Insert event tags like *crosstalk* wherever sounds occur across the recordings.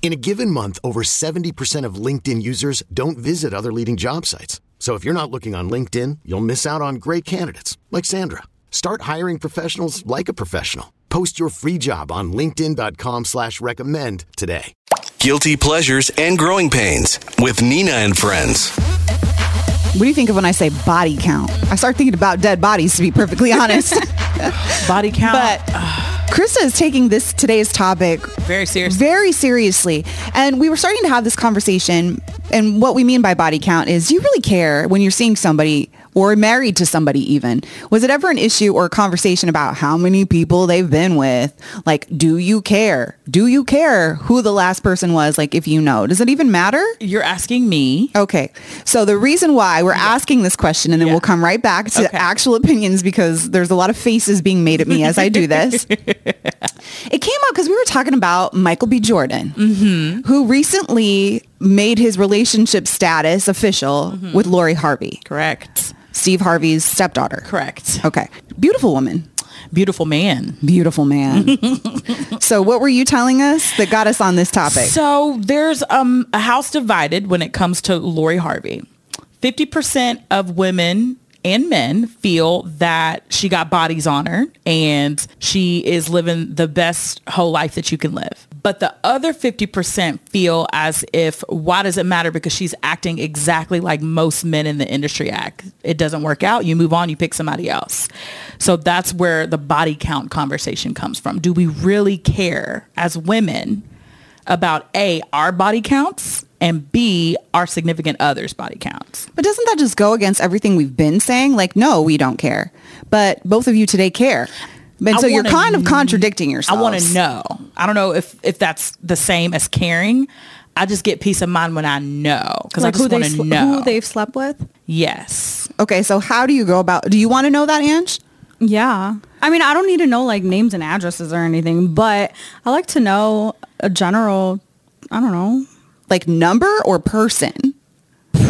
In a given month, over 70% of LinkedIn users don't visit other leading job sites. So if you're not looking on LinkedIn, you'll miss out on great candidates like Sandra. Start hiring professionals like a professional. Post your free job on linkedin.com slash recommend today. Guilty pleasures and growing pains with Nina and friends. What do you think of when I say body count? I start thinking about dead bodies, to be perfectly honest. *laughs* Body count. but Krista is taking this today's topic very seriously. very seriously. And we were starting to have this conversation. And what we mean by body count is you really care when you're seeing somebody or married to somebody even. Was it ever an issue or a conversation about how many people they've been with? Like, do you care? Do you care who the last person was? Like, if you know, does it even matter? You're asking me. Okay. So the reason why we're asking this question, and then Yeah. we'll come right back to Okay. actual opinions because there's a lot of faces being made at me as I do this. *laughs* it came up because we were talking about Michael B. Jordan, Mm-hmm. who recently made his relationship status official Mm-hmm. with Lori Harvey, Correct. Steve Harvey's stepdaughter. Correct. Okay. Beautiful woman. Beautiful man. Beautiful man. *laughs* so what were you telling us that got us on this topic? So there's um, a house divided when it comes to Lori Harvey. 50% of women and men feel that she got bodies on her and she is living the best whole life that you can live. But the other 50% feel as if, why does it matter? Because she's acting exactly like most men in the industry act. It doesn't work out. You move on, you pick somebody else. So that's where the body count conversation comes from. Do we really care as women about A, our body counts and B, our significant others' body counts. But doesn't that just go against everything we've been saying? Like, no, we don't care. But both of you today care. And I so you're kind of contradicting yourself. I want to know. I don't know if if that's the same as caring. I just get peace of mind when I know because I just who they want to sl- know. who they've slept with. yes. Okay, so how do you go about, do you want to know that, Ange? Yeah, I mean, I don't need to know like names and addresses or anything, but I like to know a general. I don't know. Like number or person?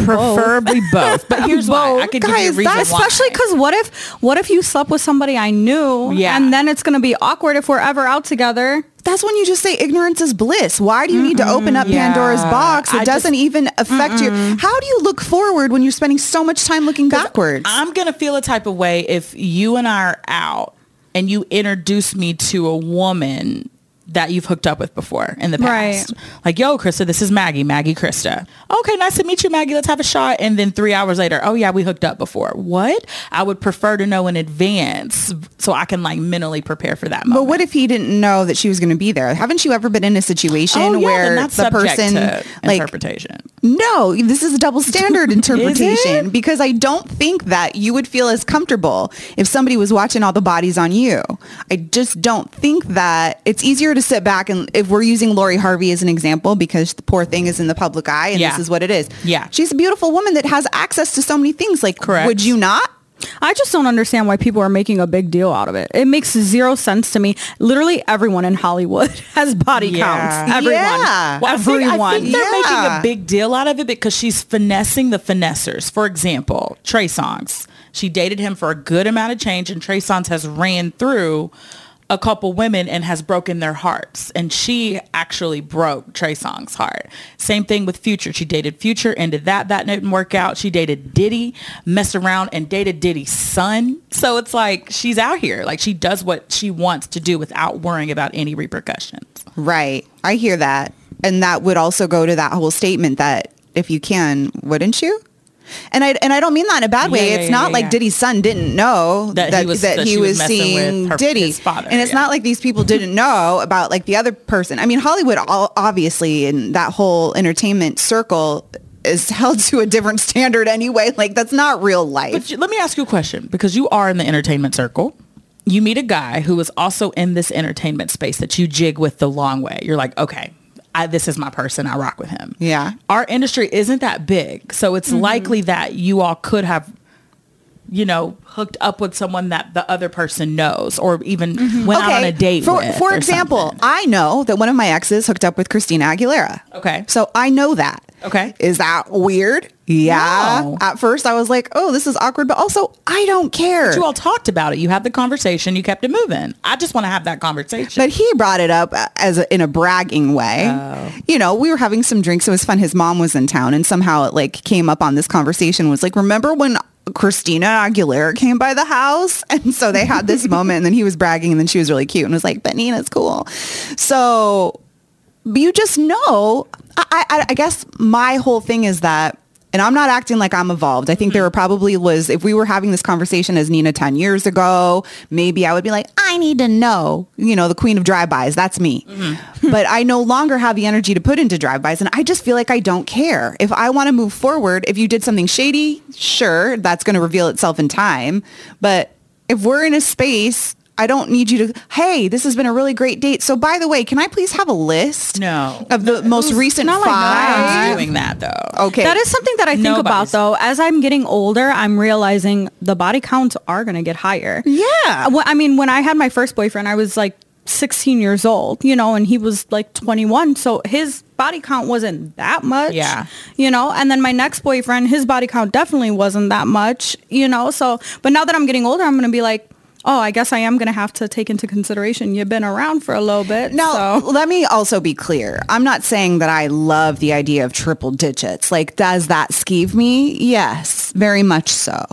Preferably both. But here's why. I could give you Guys, a reason why. Especially because what if what if you slept with somebody I knew, Yeah. and then it's gonna be awkward if we're ever out together. That's when you just say ignorance is bliss. Why do you need to open up yeah. Pandora's box? It I doesn't even affect you. How do you look forward when you're spending so much time looking backwards? I'm gonna feel a type of way if you and I are out and you introduce me to a woman that you've hooked up with before in the past. Like, yo, Krista, this is Maggie, Maggie Krista. Okay, nice to meet you, Maggie. Let's have a shot. And then three hours later, oh yeah, we hooked up before. What? I would prefer to know in advance so I can like mentally prepare for that but what if he didn't know that she was going to be there? Haven't you ever been in a situation oh, yeah, where that's the person like interpretation. No, this is a double standard *laughs* interpretation because I don't think that you would feel as comfortable if somebody was watching all the bodies on you. I just don't think that it's easier to sit back and if we're using Lori Harvey as an example because the poor thing is in the public eye and Yeah. this is what it is. Yeah. She's a beautiful woman that has access to so many things. Like, Correct. would you not? I just don't understand why people are making a big deal out of it. It makes zero sense to me. Literally everyone in Hollywood *laughs* has body Yeah. counts. Everyone. Yeah. Well, I think- Everyone. I think, they're making a big deal out of it because she's finessing the finessers. For example, Trey Songz. She dated him for a good amount of change and Trey Songz has ran through a couple women and has broken their hearts. And she actually broke Trey Songz's heart. Same thing with Future. She dated Future, ended that. That didn't work out. She dated Diddy, messed around and dated Diddy's son. So it's like she's out here. Like she does what she wants to do without worrying about any repercussions. Right. I hear that. And that would also go to that whole statement that if you can, wouldn't you? And I and I don't mean that in a bad way. Yeah, yeah, it's yeah, not like. Diddy's son didn't mm-hmm. know That that he was- that that he was was seeing her- Diddy. father, and it's not like these people didn't know about like the other person. I mean, Hollywood all, obviously in that whole entertainment circle is *laughs* held to a different standard anyway. Like that's not real life. But let me ask you a question because you are in the entertainment circle. You meet a guy who is also in this entertainment space that you jig with the long way. You're like, okay, I, this is my person. I rock with him. Yeah. Our industry isn't that big. So it's Mm-hmm. likely that you all could have, you know, hooked up with someone that the other person knows or even went out on a date Mm-hmm. For, with. for example, something. I know that one of my exes hooked up with Christina Aguilera. Okay. So I know that. Okay. Is that weird? Yeah. No. At first I was like, oh, this is awkward, but also I don't care. you all talked about it. You had the conversation. You kept it moving. I just want to have that conversation. But he brought it up uh, as a, in a bragging way. Oh. You know, we were having some drinks. It was fun. His mom was in town, and somehow it like came up on this conversation. Was like, remember when Christina Aguilera came by the house? *laughs* And so they had this *laughs* moment, and then he was bragging, and then she was really cute and was like, "But Nina's cool." So you just know. I, I, I guess my whole thing is that. And I'm not acting like I'm evolved. I think there mm-hmm. were probably was, if we were having this conversation as Nina 10 years ago, maybe I would be like, I need to know, you know, the queen of drive-bys. That's me. Mm-hmm. but I no longer have the energy to put into drive-bys. And I just feel like I don't care. If I want to move forward, if you did something shady, sure, that's going to reveal itself in time. But if we're in a space, I don't need you to, hey, this has been a really great date. So by the way, can I please have a list No. of the most recent not like five? Nobody's doing that though. Okay. That is something that I think about though. As I'm getting older, I'm realizing the body counts are going to get higher. Yeah. Wh- I mean, when I had my first boyfriend, I was like 16 years old, you know, and he was like 21. So his body count wasn't that much. Yeah. You know, and then my next boyfriend, his body count definitely wasn't that much, you know. So, but now that I'm getting older, I'm going to be like, oh, I guess I am going to have to take into consideration you've been around for a little bit. Now, so. let me also be clear. I'm not saying that I love the idea of triple digits. Like, does that skeeve me? Yes, very much so.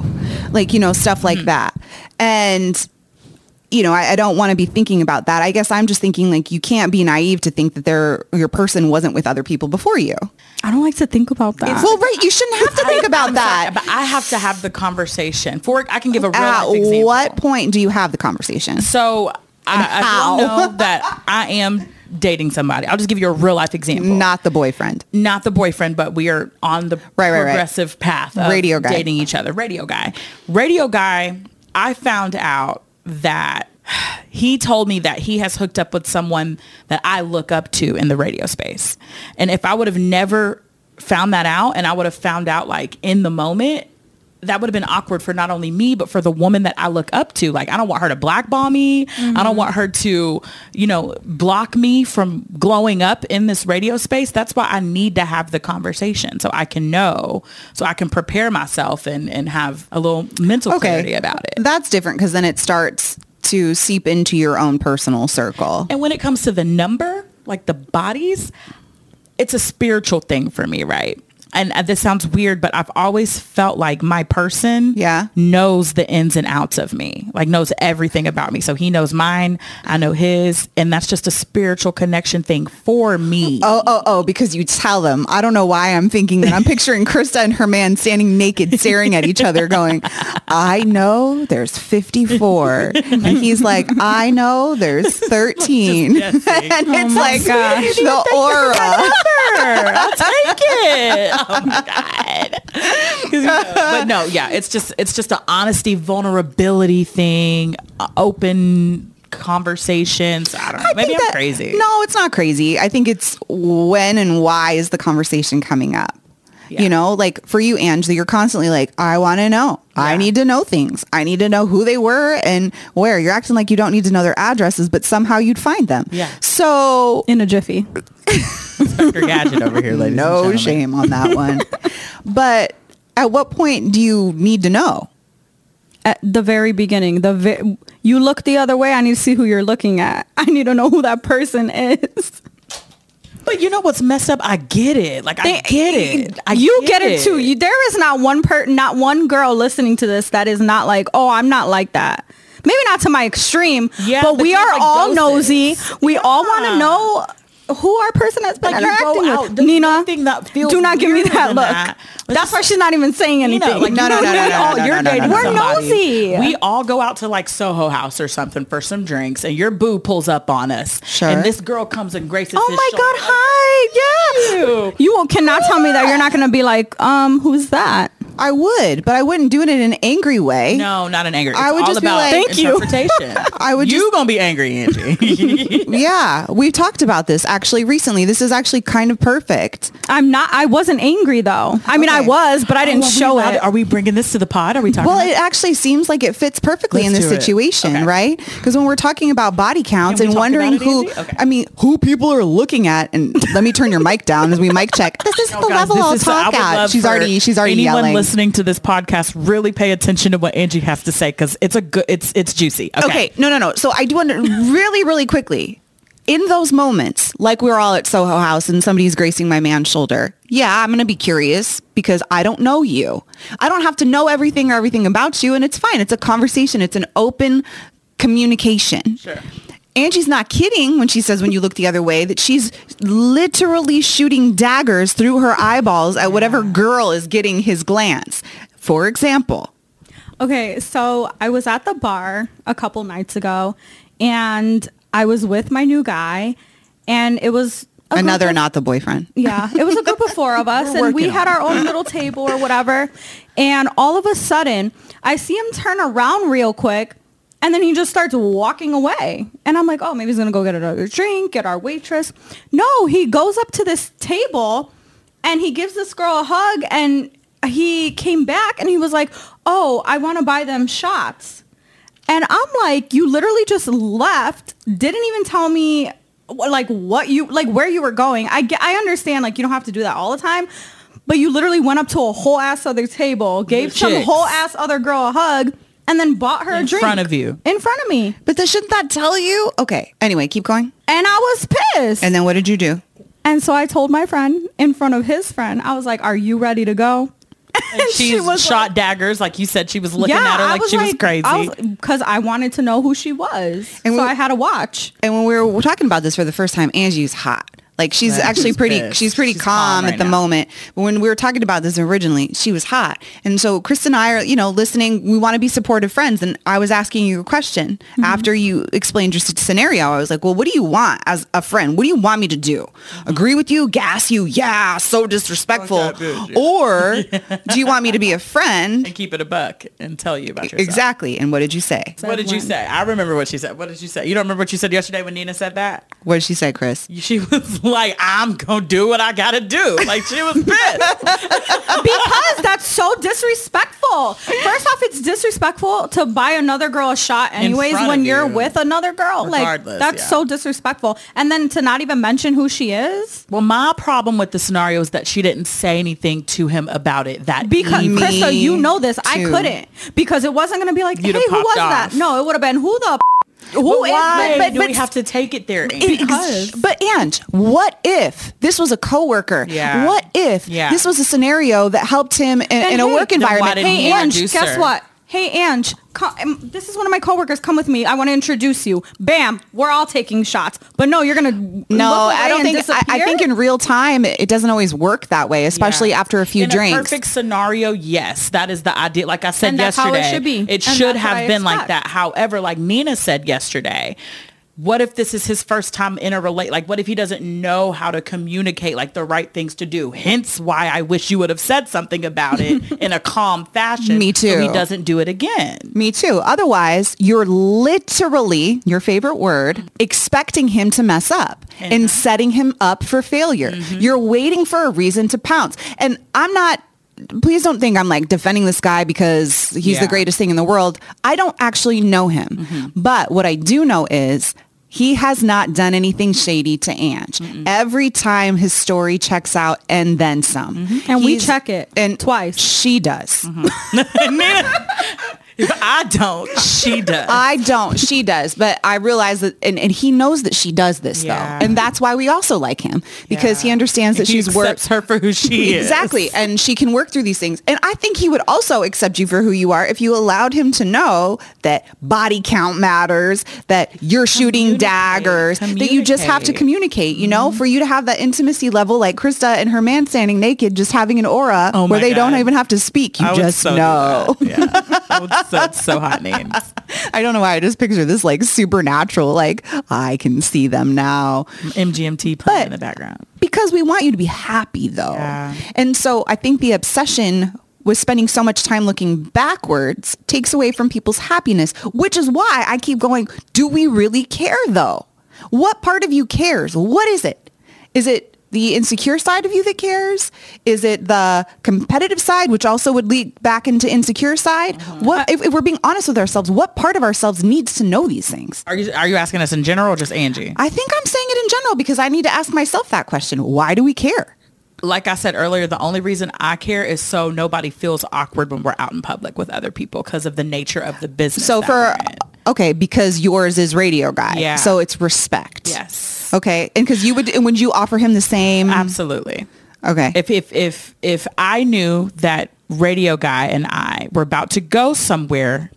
Like, you know, stuff like hmm. that. And, you know, I, I don't want to be thinking about that. I guess I'm just thinking like you can't be naive to think that there your person wasn't with other people before you. I don't like to think about that. Well, right, you shouldn't have to think about I'm that. sorry, but I have to have the conversation. For I can give a real At life example. what point do you have the conversation? So I, I how? will know that I am dating somebody. I'll just give you a real life example. Not the boyfriend. not the boyfriend, but we are on the Right, right, right. progressive path of Radio guy. dating each other. Radio guy. Radio guy, I found out that he told me that he has hooked up with someone that I look up to in the radio space. And if I would have never found that out and I would have found out like in the moment, that would have been awkward for not only me, but for the woman that I look up to. Like, I don't want her to blackball me. I don't want her to, you know, block me from glowing up in this radio space. That's why I need to have the conversation so I can know, so I can prepare myself and, and have a little mental clarity about it. That's different because then it starts to seep into your own personal circle. And when it comes to the number, like the bodies, it's a spiritual thing for me, right? And uh, this sounds weird, but I've always felt like my person Yeah. knows the ins and outs of me, like knows everything about me. So he knows mine, I know his, and that's just a spiritual connection thing for me. Oh, oh, oh, because you tell them. I don't know why I'm thinking that. I'm *laughs* picturing Krista and her man standing naked, staring at each other going, I know there's 54. And he's like, I know there's *laughs* 13. *laughs* and it's like gosh. the aura. I'll take it. Oh my god. *laughs* you know, but no, yeah, it's just it's just an honesty, vulnerability thing, uh, open conversations. I don't know. I Maybe I'm that- crazy. No, it's not crazy. I think it's when and why is the conversation coming up? Yeah. You know, like for you, Angela, you're constantly like, I want to know. I need to know things. I need to know who they were and where. You're acting like you don't need to know their addresses, but somehow you'd find them. Yeah. So in a jiffy. *laughs* Dr. Gadget over here, ladies. Mm, no shame on that one. *laughs* but at what point do you need to know? At the very beginning, the ve- you look the other way. I need to see who you're looking at. *laughs* I need to know who that person is. But you know what's messed up? I get it. Like I get it. I you get it, too. You, there is not one per, not one girl listening to this that is not like, oh, I'm not like that. Maybe not to my extreme, Yeah, but, but we are like, all doses. nosy. We all want to know who our person has been Like, you interacting out, with. Nina, do not give me that look. that. That's just- why she's not even saying You anything. know, like, No, no, no, no, no, all- no, you're no, dating We're somebody. nosy. We all go out to like Soho House or something for some drinks, and your boo pulls up on us. Sure. And this girl comes and graces. Oh my shoulder. God! Hi, yeah. You. You cannot tell me that you're not going to be like, um, who's that? I would, but I wouldn't do it in an angry way. No, not an angry. It's I would all just be like- Thank you. interpretation. *laughs* I would You just- gonna be angry, Angie? *laughs* Yeah, we talked about this actually recently. This is actually kind of perfect. I'm not. I wasn't angry though. I mean, I was, but I didn't Oh, are show allowed- it. Are we bringing this to the pod? Are we talking? Well, about- it actually seems like it fits perfectly Let's in this situation, Okay. right? Because when we're talking about body counts and wondering it, who, Okay. I mean, who people are looking at, and let me turn your mic down as we mic check. This is Oh, the guys, level I'll talk at. She's already, she's already yelling. Listening to this podcast really pay attention to what Angie has to say because it's a good. It's it's juicy. Okay. Okay, no, no, no. So I do want to really, really quickly. In those moments, like we're all at Soho House and somebody's gracing my man's shoulder, yeah, I'm going to be curious because I don't know you. I don't have to know everything or everything about you, and it's fine. It's a conversation. It's an open communication. Sure. Angie's not kidding when she says when you look the other way that she's literally shooting daggers through her eyeballs at whatever girl is getting his glance. For example, Okay, so I was at the bar a couple nights ago, and I was with my new guy, and it was another of- not the boyfriend. Yeah, it was a group of four of *laughs* us, and we had our own little table or whatever. And all of a sudden, I see him turn around real quick, and then he just starts walking away. And I'm like, oh, maybe he's gonna go get another drink, get our waitress. No, he goes up to this table, and he gives this girl a hug, and he came back, and he was like, oh, I want to buy them shots. And I'm like, you literally just left, didn't even tell me like what you like where you were going. I get, I understand like you don't have to do that all the time, but you literally went up to a whole ass other table, gave some chicks. whole ass other girl a hug, and then bought her In a drink In front of you. in front of me. But then shouldn't that tell you? Okay. Anyway, keep going. And I was pissed. And then what did you do? And so I told my friend in front of his friend, I was like, "Are you ready to go?" And *laughs* she she was shot like- daggers like you said. She was looking at her I like she was crazy. because I, wanted to know who she was, And so we- I had to watch. And when we were talking about this for the first time, Angie's hot. Like she's Yeah, actually she's pretty. pissed. She's pretty She's calm, calm at the now. moment. But when we were talking about this originally, she was hot. And so Chris and I are, you know, listening. We want to be supportive friends. And I was asking you a question Mm-hmm. after you explained your scenario. I was like, well, what do you want as a friend? What do you want me to do? Mm-hmm. Agree with you? Gas you? Yeah, so disrespectful. Or do you want me to be a *laughs* friend? and keep it a buck and tell you about yourself. Exactly. And what did you say? What did you say? I remember what she said. What did you say? You don't remember what you said yesterday when Nina said that? What did she say, Chris? She was *laughs* like, I'm going to do what I got to do. Like she was pissed. *laughs* because that's so disrespectful. First off, it's disrespectful to buy another girl a shot anyways front when of you're you. with another girl. Regardless, like that's yeah. so disrespectful. And then to not even mention who she is. well, my problem with the scenario is that she didn't say anything to him about it that Because evening. Krista, you know this. I couldn't because it wasn't gonna be like, You'd hey, who was popped that? No, it would have been who the who But is- why but- do but- we have to take it there? Because- But and what if this was a coworker? Yeah. What if Yeah. this was a scenario that helped him in, And in a hey, work environment? Hey, he Ange, guess what? Hey, Ange, come, um, this is one of my coworkers. Come with me. I want to introduce you. Bam, we're all taking shots. But no, you're gonna no, look away I don't think. I, I think in real time, it doesn't always work that way, especially Yeah. after a few in drinks. A perfect scenario, yes, that is the idea. Like I said And that's how yesterday, it should be. It should have been like that. However, like Nina said yesterday, what if this is his first time in a relate? Like, what if he doesn't know how to communicate like the right things to do? Hence, why I wish you would have said something about it *laughs* in a calm fashion. Me So he doesn't do it again. Me too. Otherwise, you're literally, your favorite word, expecting him to mess up and setting him up for failure. Mm-hmm. You're waiting for a reason to pounce. And I'm not please don't think I'm like defending this guy because he's Yeah. the greatest thing in the world. I don't actually know him. Mm-hmm. But what I do know is he has not done anything shady to Ange. Every time his story checks out and then some. Mm-hmm. And we check it and twice. She does. Mm-hmm. *laughs* Nina, *laughs* *laughs* I don't. She does. I don't. She does. But I realize that, and, and he knows that she does this Yeah. though. And that's why we also like him because he understands that He she's accepts her for who she *laughs* is. Exactly. And she can work through these things. And I think he would also accept you for who you are if you allowed him to know that body count matters, that you're shooting daggers, that you just have to communicate, you know, Mm-hmm. for you to have that intimacy level like Krista and her man standing naked, just having an aura Oh where they don't even have to speak. You I just know. *laughs* that. Yeah. I would so, so hot names. *laughs* I don't know why I just picture this like supernatural, like I can see them now. MGMT playing But- in the background. Because we want you to be happy though. Yeah. And so I think the obsession with spending so much time looking backwards takes away from people's happiness, which is why I keep going, do we really care though? What part of you cares? What is it? Is it the insecure side of you that cares? Is it the competitive side, which also would lead back into insecure side? Uh-huh. What, if, if we're being honest with ourselves, what part of ourselves needs to know these things? Are you are you asking us in general or just Angie? I think I'm saying it in general because I need to ask myself that question. Why do we care? like I said earlier, the only reason I care is so nobody feels awkward when we're out in public with other people because of the nature of the business. So for okay, because yours is radio guy. Yeah. So it's respect. yes, Okay, and because you would, and would you offer him the same? absolutely. Okay. If if if if I knew that radio guy and I were about to go somewhere,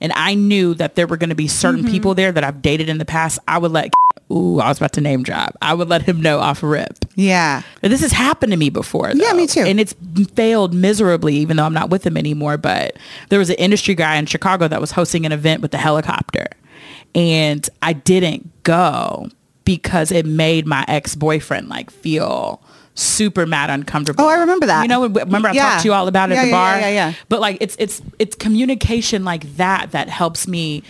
and I knew that there were going to be certain Mm-hmm. people there that I've dated in the past, I would let. Ooh, I was about to name drop. I would let him know off rip. yeah. But This has happened to me before. Yeah, me too. And it's failed miserably, even though I'm not with him anymore. But there was an industry guy in Chicago that was hosting an event with the helicopter. And I didn't go because it made my ex-boyfriend like feel super mad uncomfortable. Oh, I remember that. You know, remember I Yeah. talked to you all about it Yeah, at the yeah, bar? yeah, yeah, yeah. But like it's it's it's communication like that that helps me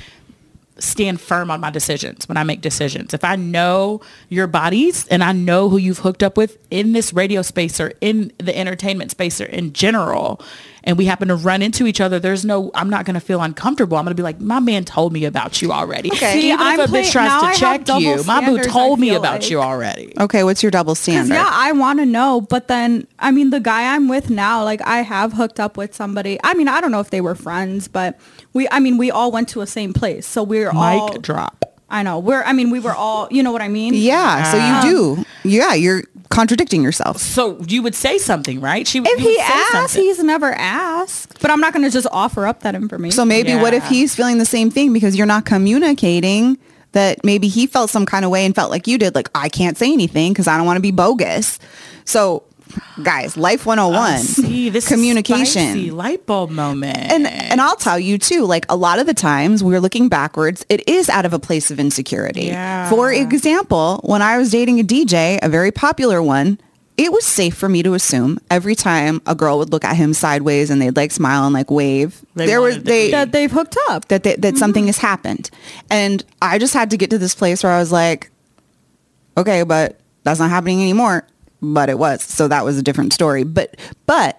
stand firm on my decisions when I make decisions. If I know your bodies and I know who you've hooked up with in this radio space or in the entertainment space or in general, and we happen to run into each other, there's no, I'm not going to feel uncomfortable. I'm going to be like, my man told me about you already. Okay. See, Even I'm if a play- bitch tries now I to have check double you, my boo told me about like. you already. Okay. What's your double standard? Yeah, I want to know, but then I mean, the guy I'm with now, like I have hooked up with somebody. I mean, I don't know if they were friends, but we, I mean, we all went to a same place, so we're all. Mic drop. I know. We're. I mean, we were all. You know what I mean? Yeah. So you um, do. Yeah. You're contradicting yourself. So you would say something, right? She, If you he say asks, something. he's never asked. But I'm not going to just offer up that information. So maybe what if Yeah. he's feeling the same thing because you're not communicating that maybe he felt some kind of way and felt like you did, like I can't say anything because I don't want to be bogus. So guys, life 101, Uh, See, this communication. Is spicy light bulb moment. and and I'll tell you too, like a lot of the times we're looking backwards, it is out of a place of insecurity. Yeah. For example, when I was dating a DJ, a very popular one, it was safe for me to assume every time a girl would look at him sideways and they'd like smile and like wave, They there was they that they've hooked up. that they, that Mm-hmm. something has happened. And I just had to get to this place where I was like, okay, but that's not happening anymore. But it was. So that was a different story. But but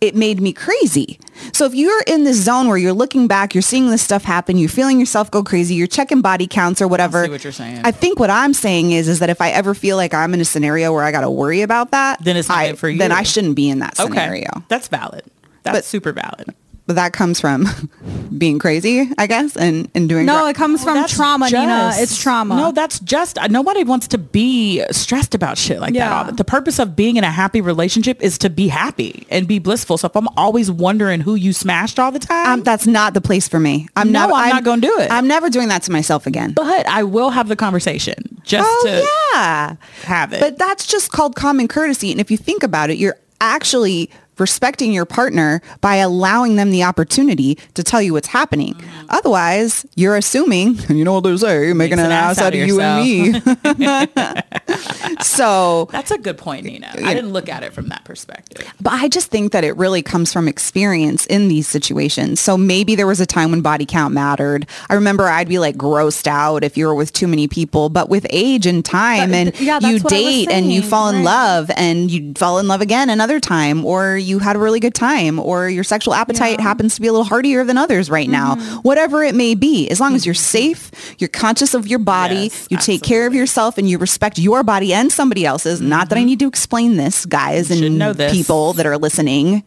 it made me crazy. So if you're in this zone where you're looking back, you're seeing this stuff happen, you're feeling yourself go crazy, you're checking body counts or whatever. see what you're saying. I think what I'm saying is is that if I ever feel like I'm in a scenario where I got to worry about that, Then it's not I, for Then. I shouldn't be in that scenario. okay, that's valid. That's But- super valid. But that comes from *laughs* being crazy, I guess, and, and doing No, gra- it comes from That's trauma, Nina. It's trauma. No, that's just nobody wants to be stressed about shit like that. Yeah. All the, the purpose of being in a happy relationship is to be happy and be blissful. So if I'm always wondering who you smashed all the time, Um, that's not the place for me. I'm No, never, I'm not gonna do it. I'm never doing that to myself again. but I will have the conversation just oh to yeah, have it. but that's just called common courtesy. And if you think about it, you're actually respecting your partner by allowing them the opportunity to tell you what's happening. Mm-hmm. Otherwise, you're assuming, and *laughs* you know what they say, making an, ass, out of you and me. *laughs* *laughs* so That's a good point, Nina. I didn't look at it from that perspective. But I just think that it really comes from experience in these situations. So maybe there was a time when body count mattered. I remember I'd be like grossed out if you were with too many people, but with age and time That- and yeah, you what I was date and you fall in right. love and you fall in love again another time or you had a really good time or your sexual appetite happens to be a little heartier than others right now. Mm-hmm. Whatever it may be, as long as you're safe, you're conscious of your body, Yes, you take care of yourself and you respect your body and somebody else's. Not that I need to explain this, guys Should and know this. people that are listening.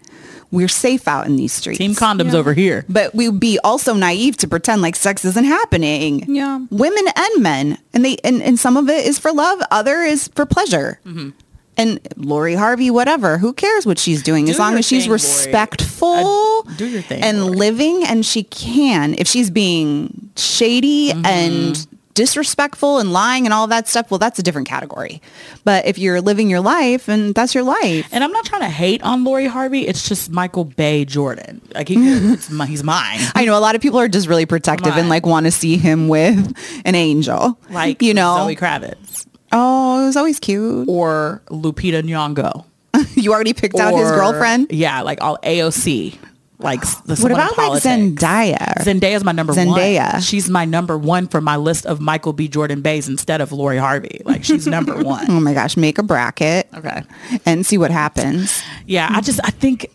we're safe out in these streets. Team condoms over here. but we would be also naive to pretend like sex isn't happening. Yeah. Women and men. And they and, and some of it is for love, other is for pleasure. Mm-hmm. And Lori Harvey, whatever, who cares what she's doing as long as she's thing, respectful Uh, do your thing, and Lori. living and she can. If she's being shady Mm-hmm. and disrespectful and lying and all that stuff, well, that's a different category. But if you're living your life and that's your life, And I'm not trying to hate on Lori Harvey. It's just Michael B. Jordan. Like he, *laughs* it's my, he's mine. I know a lot of people are just really protective and like want to see him with an angel. Like you know, Zoe Kravitz oh, it was always cute. or Lupita Nyong'o. *laughs* you already picked out his Or- girlfriend. Yeah, like all AOC. Like s- the *gasps* What someone in about like politics. Zendaya? Zendaya is my number one. Zendaya. She's my number one for my list of Michael B. Jordan Bays instead of Lori Harvey. Like she's number *laughs* Oh one. my gosh, make a bracket. Okay. And see what happens. Yeah, I just I think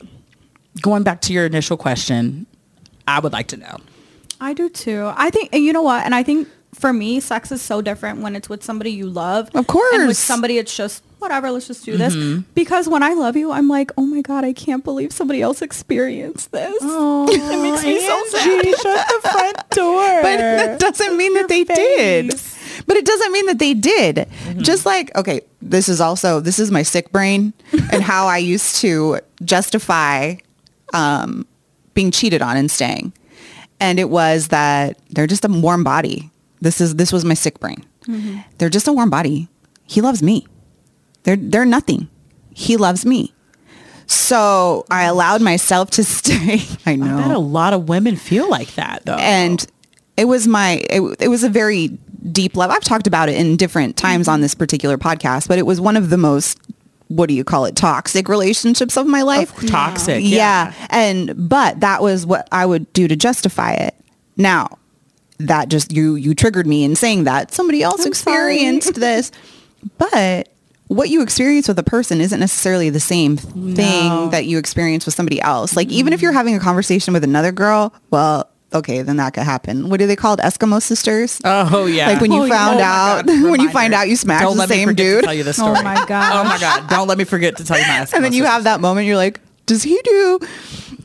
going back to your initial question, I would like to know. I do too. I think, and you know what? And I think for me, sex is so different when it's with somebody you love. Of course. And with somebody, it's just whatever. Let's just do this. Mm-hmm. Because when I love you, I'm like, oh my god, I can't believe somebody else experienced this. *laughs* it makes me so sad. shut the front *laughs* door. But that doesn't mean that they did. But it doesn't mean that they did. Mm-hmm. Just like, okay, this is also, this is my sick brain *laughs* and how I used to justify um, being cheated on and staying. And it was that they're just a warm body. This is, this was my sick brain. Mm-hmm. They're just a warm body. He loves me. They're, they're nothing. He loves me. So I allowed myself to *laughs* stay. I know I bet a lot of women feel like that though. and it was my it, it was a very deep love. i've talked about it in different times on this particular podcast but it was one of the most what do you call it toxic relationships of my life toxic. yeah. and but that was what i would do to justify it now that just you you triggered me in saying that somebody else I'm experienced *laughs* this but what you experience with a person isn't necessarily the same thing that you experience with somebody else like even if mm-hmm. you're having a conversation with another girl well okay then that could happen what are they called eskimo sisters Oh yeah. like when you Oh, found Oh, out God. *laughs* when you Reminder. find out you smashed Don't the let me same forget dude To tell you this Oh story. my gosh. *laughs* Oh my god! Don't let me forget to tell you my. and then you have that moment you're like does he do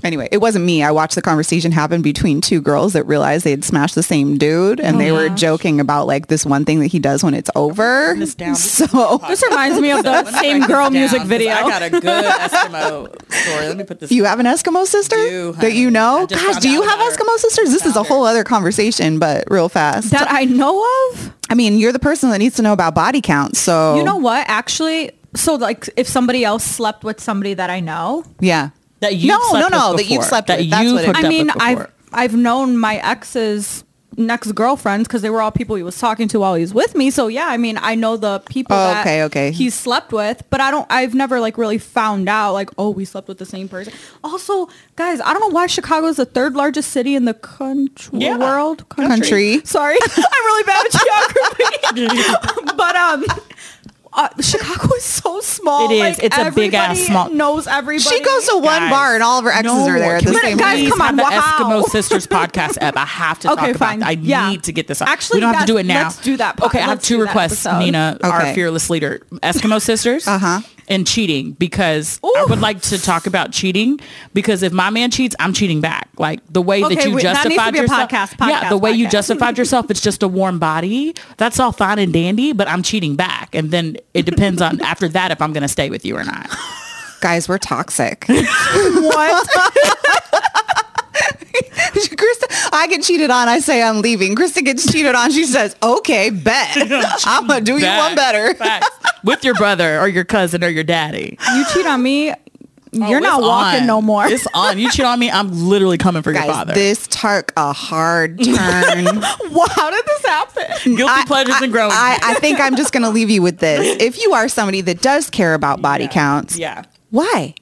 anyway it wasn't me i watched the conversation happen between two girls that realized they had smashed the same dude and they were uh-huh. joking about like this one thing that he does when it's over this down. so This reminds me of the same girl music down, 'cause video. I got a good Eskimo story. Let me put this. you have an eskimo sister do, that you know gosh do you have about her. eskimo sisters this is a Found her. whole other conversation but real fast that I know of. i mean you're the person that needs to know about body count so You know what? Actually, so like if somebody else slept with somebody that I know, yeah That you no slept no no with that you've slept That with that's you've what it hooked I up mean, with I've. I've known my ex's next girlfriends because they were all people he was talking to while he was with me. So yeah, I mean, I know the people Oh, that okay, okay. he slept with, but I don't. I've never like really found out like, oh, we slept with the same person. Also, guys, I don't know why Chicago is the third largest city in the country Yeah. world. Country. Sorry, *laughs* I'm really bad at geography. *laughs* but um. Uh, Chicago is so small. It is. Like, It's a big ass small- Knows everybody. she goes to one Guys, bar and all of her exes No, are there at the same guys, please come on, have the wow. Eskimo Sisters *laughs* podcast up. I have to Okay, talk about fine. that. I Yeah. need to get this up. Actually, we don't have to do it now. let's do that po- Okay, I have let's two do that requests. Nina, Okay. our fearless leader, Eskimo Sisters, Uh-huh. And cheating because I would like to talk about cheating because if my man cheats, I'm cheating back. Like the way that you wait, that justified a yourself. podcast, yeah, the way you justified yourself, it's just a warm body. That's all fine and dandy, but I'm cheating back, and then it depends on *laughs* after that if I'm going to stay with you or not. guys we're toxic *laughs* what? *laughs* *laughs* Krista, I get cheated on. I say I'm leaving. Krista gets cheated on. She says, "Okay, bet. *laughs* *laughs* I'm gonna do you one better." Facts. with your brother or your cousin or your daddy. you cheat on me, Oh, you're not walking on. no more. It's on. You cheat on me, I'm literally coming for your father. this took a hard turn. Wow, how did this happen? Guilty I- pleasures I, and growing. I, I think I'm just gonna leave you with this. If you are somebody that does care about body counts, yeah. why?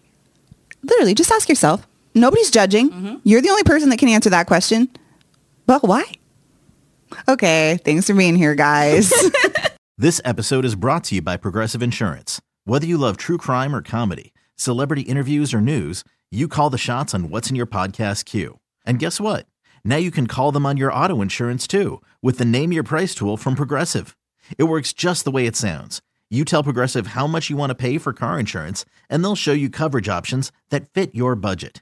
Literally, just ask yourself. Nobody's judging. Mm-hmm. You're the only person that can answer that question. But why? Okay, thanks for being here, guys. *laughs* This episode is brought to you by Progressive Insurance. Whether you love true crime or comedy, celebrity interviews or news, you call the shots on what's in your podcast queue. And guess what? Now you can call them on your auto insurance too with the Name Your Price tool from Progressive. It works just the way it sounds. You tell Progressive how much you want to pay for car insurance, and they'll show you coverage options that fit your budget.